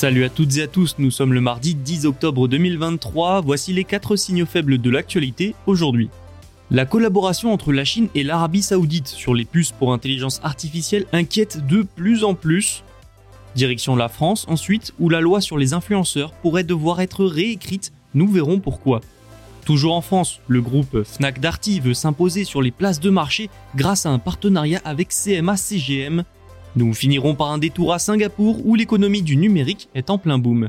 Salut à toutes et à tous, nous sommes le mardi 10 octobre 2023, voici les 4 signaux faibles de l'actualité aujourd'hui. La collaboration entre la Chine et l'Arabie saoudite sur les puces pour intelligence artificielle inquiète de plus en plus. Direction la France ensuite, où la loi sur les influenceurs pourrait devoir être réécrite, nous verrons pourquoi. Toujours en France, le groupe Fnac Darty veut s'imposer sur les places de marché grâce à un partenariat avec CMA-CGM. Nous finirons par un détour à Singapour où l'économie du numérique est en plein boom.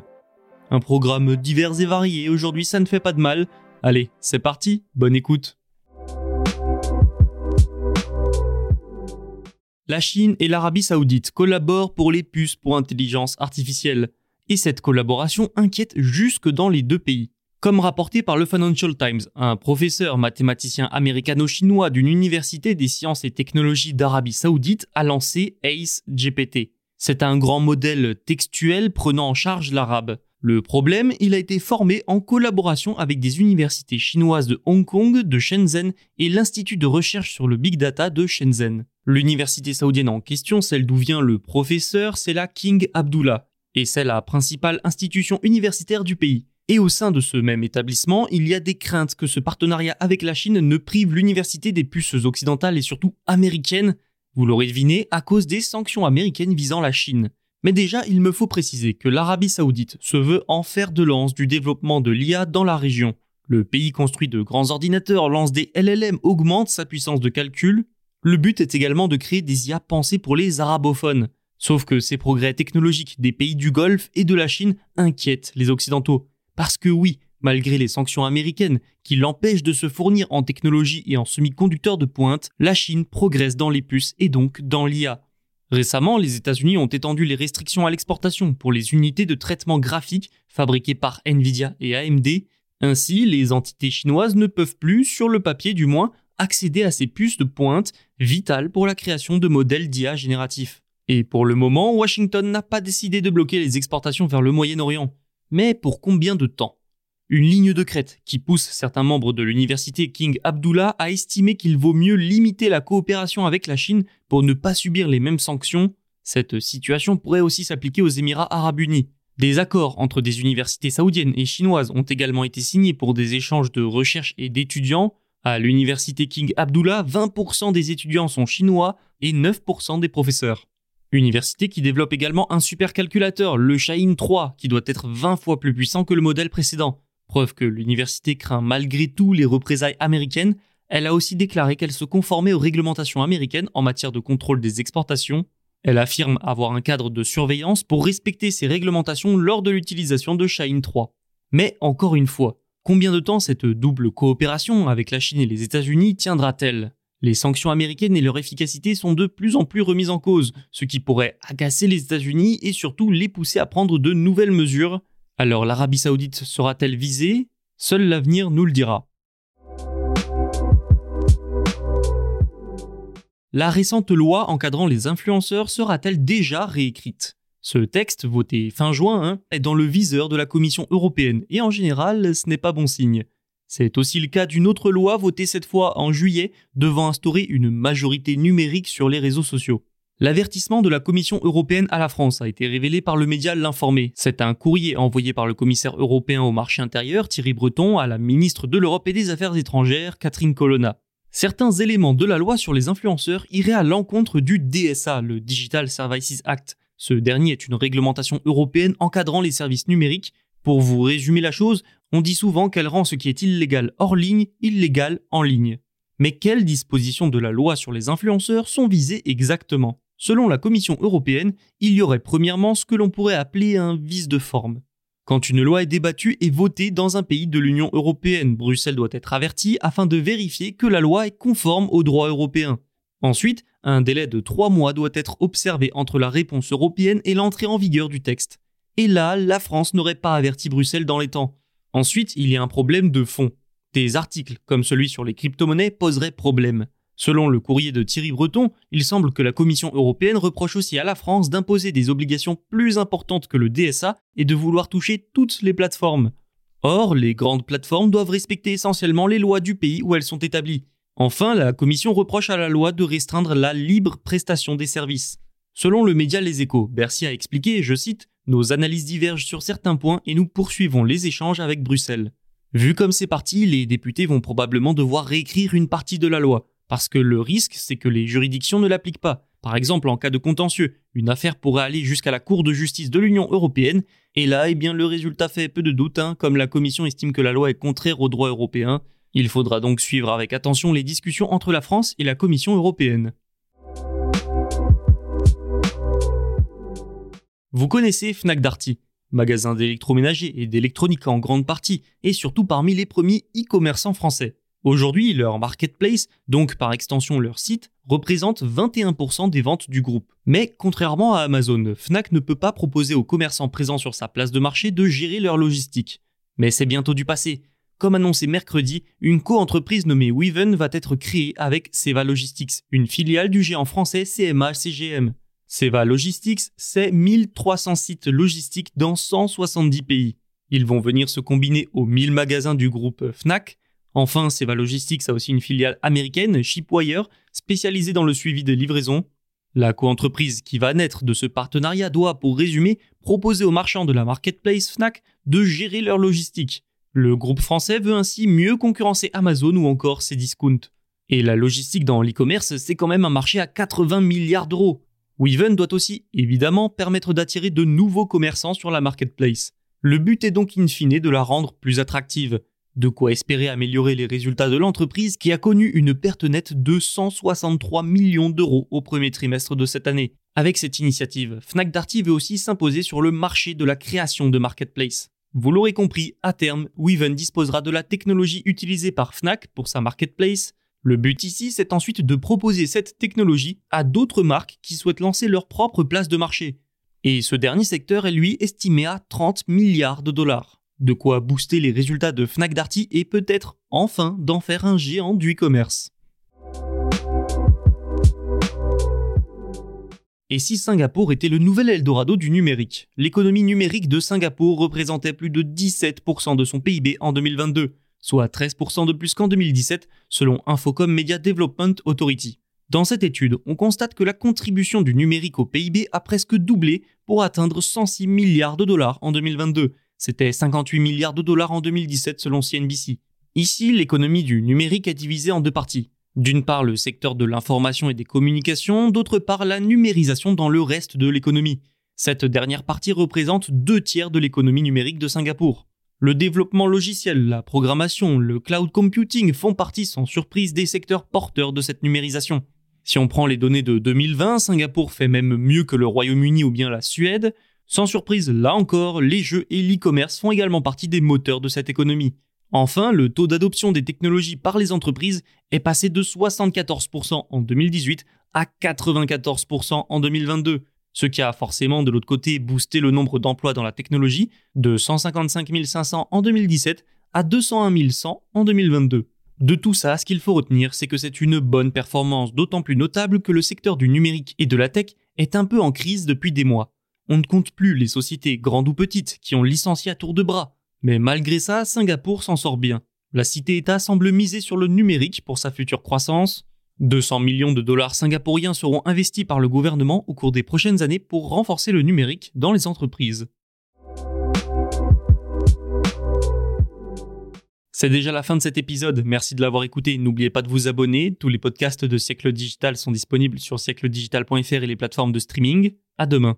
Un programme divers et varié, aujourd'hui ça ne fait pas de mal. Allez, c'est parti, bonne écoute. La Chine et l'Arabie saoudite collaborent pour les puces pour intelligence artificielle, et cette collaboration inquiète jusque dans les deux pays. Comme rapporté par le Financial Times, un professeur mathématicien américano-chinois d'une université des sciences et technologies d'Arabie saoudite a lancé ACE GPT. C'est un grand modèle textuel prenant en charge l'arabe. Le problème, il a été formé en collaboration avec des universités chinoises de Hong Kong, de Shenzhen et l'Institut de recherche sur le Big Data de Shenzhen. L'université saoudienne en question, celle d'où vient le professeur, c'est la King Abdullah, et c'est la principale institution universitaire du pays. Et au sein de ce même établissement, il y a des craintes que ce partenariat avec la Chine ne prive l'université des puces occidentales et surtout américaines, vous l'aurez deviné, à cause des sanctions américaines visant la Chine. Mais déjà, il me faut préciser que l'Arabie saoudite se veut en faire de lance du développement de l'IA dans la région. Le pays construit de grands ordinateurs, lance des LLM, augmente sa puissance de calcul. Le but est également de créer des IA pensées pour les arabophones. Sauf que ces progrès technologiques des pays du Golfe et de la Chine inquiètent les Occidentaux. Parce que oui, malgré les sanctions américaines qui l'empêchent de se fournir en technologie et en semi-conducteurs de pointe, la Chine progresse dans les puces et donc dans l'IA. Récemment, les États-Unis ont étendu les restrictions à l'exportation pour les unités de traitement graphique fabriquées par Nvidia et AMD. Ainsi, les entités chinoises ne peuvent plus, sur le papier du moins, accéder à ces puces de pointe vitales pour la création de modèles d'IA génératifs. Et pour le moment, Washington n'a pas décidé de bloquer les exportations vers le Moyen-Orient. Mais pour combien de temps? Une ligne de crête qui pousse certains membres de l'université King Abdullah à estimer qu'il vaut mieux limiter la coopération avec la Chine pour ne pas subir les mêmes sanctions? Cette situation pourrait aussi s'appliquer aux Émirats arabes unis. Des accords entre des universités saoudiennes et chinoises ont également été signés pour des échanges de recherche et d'étudiants. À l'université King Abdullah, 20% des étudiants sont chinois et 9% des professeurs. Université qui développe également un supercalculateur, le Shaheen 3, qui doit être 20 fois plus puissant que le modèle précédent. Preuve que l'université craint malgré tout les représailles américaines, elle a aussi déclaré qu'elle se conformait aux réglementations américaines en matière de contrôle des exportations. Elle affirme avoir un cadre de surveillance pour respecter ces réglementations lors de l'utilisation de Shaheen 3. Mais encore une fois, combien de temps cette double coopération avec la Chine et les États-Unis tiendra-t-elle? Les sanctions américaines et leur efficacité sont de plus en plus remises en cause, ce qui pourrait agacer les États-Unis et surtout les pousser à prendre de nouvelles mesures. Alors l'Arabie saoudite sera-t-elle visée? Seul l'avenir nous le dira. La récente loi encadrant les influenceurs sera-t-elle déjà réécrite? Ce texte, voté fin juin, hein, est dans le viseur de la Commission européenne et en général, ce n'est pas bon signe. C'est aussi le cas d'une autre loi votée cette fois en juillet devant instaurer une majorité numérique sur les réseaux sociaux. L'avertissement de la Commission européenne à la France a été révélé par le média L'Informé. C'est un courrier envoyé par le commissaire européen au marché intérieur, Thierry Breton, à la ministre de l'Europe et des Affaires étrangères, Catherine Colonna. Certains éléments de la loi sur les influenceurs iraient à l'encontre du DSA, le Digital Services Act. Ce dernier est une réglementation européenne encadrant les services numériques. Pour vous résumer la chose, on dit souvent qu'elle rend ce qui est illégal hors ligne illégal en ligne. Mais quelles dispositions de la loi sur les influenceurs sont visées exactement? Selon la Commission européenne, il y aurait premièrement ce que l'on pourrait appeler un vice de forme. Quand une loi est débattue et votée dans un pays de l'Union européenne, Bruxelles doit être avertie afin de vérifier que la loi est conforme au droit européen. Ensuite, un délai de trois mois doit être observé entre la réponse européenne et l'entrée en vigueur du texte. Et là, la France n'aurait pas averti Bruxelles dans les temps. Ensuite, il y a un problème de fond. Des articles comme celui sur les crypto-monnaies poseraient problème. Selon le courrier de Thierry Breton, il semble que la Commission européenne reproche aussi à la France d'imposer des obligations plus importantes que le DSA et de vouloir toucher toutes les plateformes. Or, les grandes plateformes doivent respecter essentiellement les lois du pays où elles sont établies. Enfin, la Commission reproche à la loi de restreindre la libre prestation des services. Selon le média Les Échos, Bercy a expliqué, je cite, Nos analyses divergent sur certains points et nous poursuivons les échanges avec Bruxelles. Vu comme c'est parti, les députés vont probablement devoir réécrire une partie de la loi. Parce que le risque, c'est que les juridictions ne l'appliquent pas. Par exemple, en cas de contentieux, une affaire pourrait aller jusqu'à la Cour de justice de l'Union européenne, et là, eh bien, le résultat fait peu de doute, hein, comme la Commission estime que la loi est contraire au droit européen. Il faudra donc suivre avec attention les discussions entre la France et la Commission européenne. Vous connaissez Fnac Darty, magasin d'électroménager et d'électronique en grande partie, et surtout parmi les premiers e-commerçants français. Aujourd'hui, leur marketplace, donc par extension leur site, représente 21% des ventes du groupe. Mais contrairement à Amazon, Fnac ne peut pas proposer aux commerçants présents sur sa place de marché de gérer leur logistique. Mais c'est bientôt du passé. Comme annoncé mercredi, une co-entreprise nommée Weaven va être créée avec Seva Logistics, une filiale du géant français CMA CGM. Seva Logistics, c'est 1300 sites logistiques dans 170 pays. Ils vont venir se combiner aux 1000 magasins du groupe Fnac, Enfin, Seva Logistics a aussi une filiale américaine, Shipwire, spécialisée dans le suivi des livraisons. La coentreprise qui va naître de ce partenariat doit, pour résumer, proposer aux marchands de la marketplace Fnac de gérer leur logistique. Le groupe français veut ainsi mieux concurrencer Amazon ou encore ses discounts. Et la logistique dans l'e-commerce, c'est quand même un marché à 80 milliards d'euros. Weaven doit aussi, évidemment, permettre d'attirer de nouveaux commerçants sur la marketplace. Le but est donc in fine de la rendre plus attractive. De quoi espérer améliorer les résultats de l'entreprise qui a connu une perte nette de 163 millions d'euros au premier trimestre de cette année. Avec cette initiative, Fnac Darty veut aussi s'imposer sur le marché de la création de marketplace. Vous l'aurez compris, à terme, Weaven disposera de la technologie utilisée par Fnac pour sa marketplace. Le but ici, c'est ensuite de proposer cette technologie à d'autres marques qui souhaitent lancer leur propre place de marché. Et ce dernier secteur est lui estimé à 30 milliards de dollars. De quoi booster les résultats de Fnac Darty et peut-être enfin d'en faire un géant du e-commerce. Et si Singapour était le nouvel Eldorado du numérique? L'économie numérique de Singapour représentait plus de 17% de son PIB en 2022, soit 13% de plus qu'en 2017 selon Infocom Media Development Authority. Dans cette étude, on constate que la contribution du numérique au PIB a presque doublé pour atteindre 106 milliards de dollars en 2022, c'était 58 milliards de dollars en 2017 selon CNBC. Ici, l'économie du numérique est divisée en deux parties. D'une part, le secteur de l'information et des communications, d'autre part, la numérisation dans le reste de l'économie. Cette dernière partie représente deux tiers de l'économie numérique de Singapour. Le développement logiciel, la programmation, le cloud computing font partie sans surprise des secteurs porteurs de cette numérisation. Si on prend les données de 2020, Singapour fait même mieux que le Royaume-Uni ou bien la Suède, sans surprise, là encore, les jeux et l'e-commerce font également partie des moteurs de cette économie. Enfin, le taux d'adoption des technologies par les entreprises est passé de 74% en 2018 à 94% en 2022, ce qui a forcément de l'autre côté boosté le nombre d'emplois dans la technologie de 155 500 en 2017 à 201 100 en 2022. De tout ça, ce qu'il faut retenir, c'est que c'est une bonne performance, d'autant plus notable que le secteur du numérique et de la tech est un peu en crise depuis des mois. On ne compte plus les sociétés, grandes ou petites, qui ont licencié à tour de bras. Mais malgré ça, Singapour s'en sort bien. La cité-État semble miser sur le numérique pour sa future croissance. 200 millions de dollars singapouriens seront investis par le gouvernement au cours des prochaines années pour renforcer le numérique dans les entreprises. C'est déjà la fin de cet épisode, merci de l'avoir écouté. N'oubliez pas de vous abonner, tous les podcasts de Siècle Digital sont disponibles sur siècledigital.fr et les plateformes de streaming. À demain.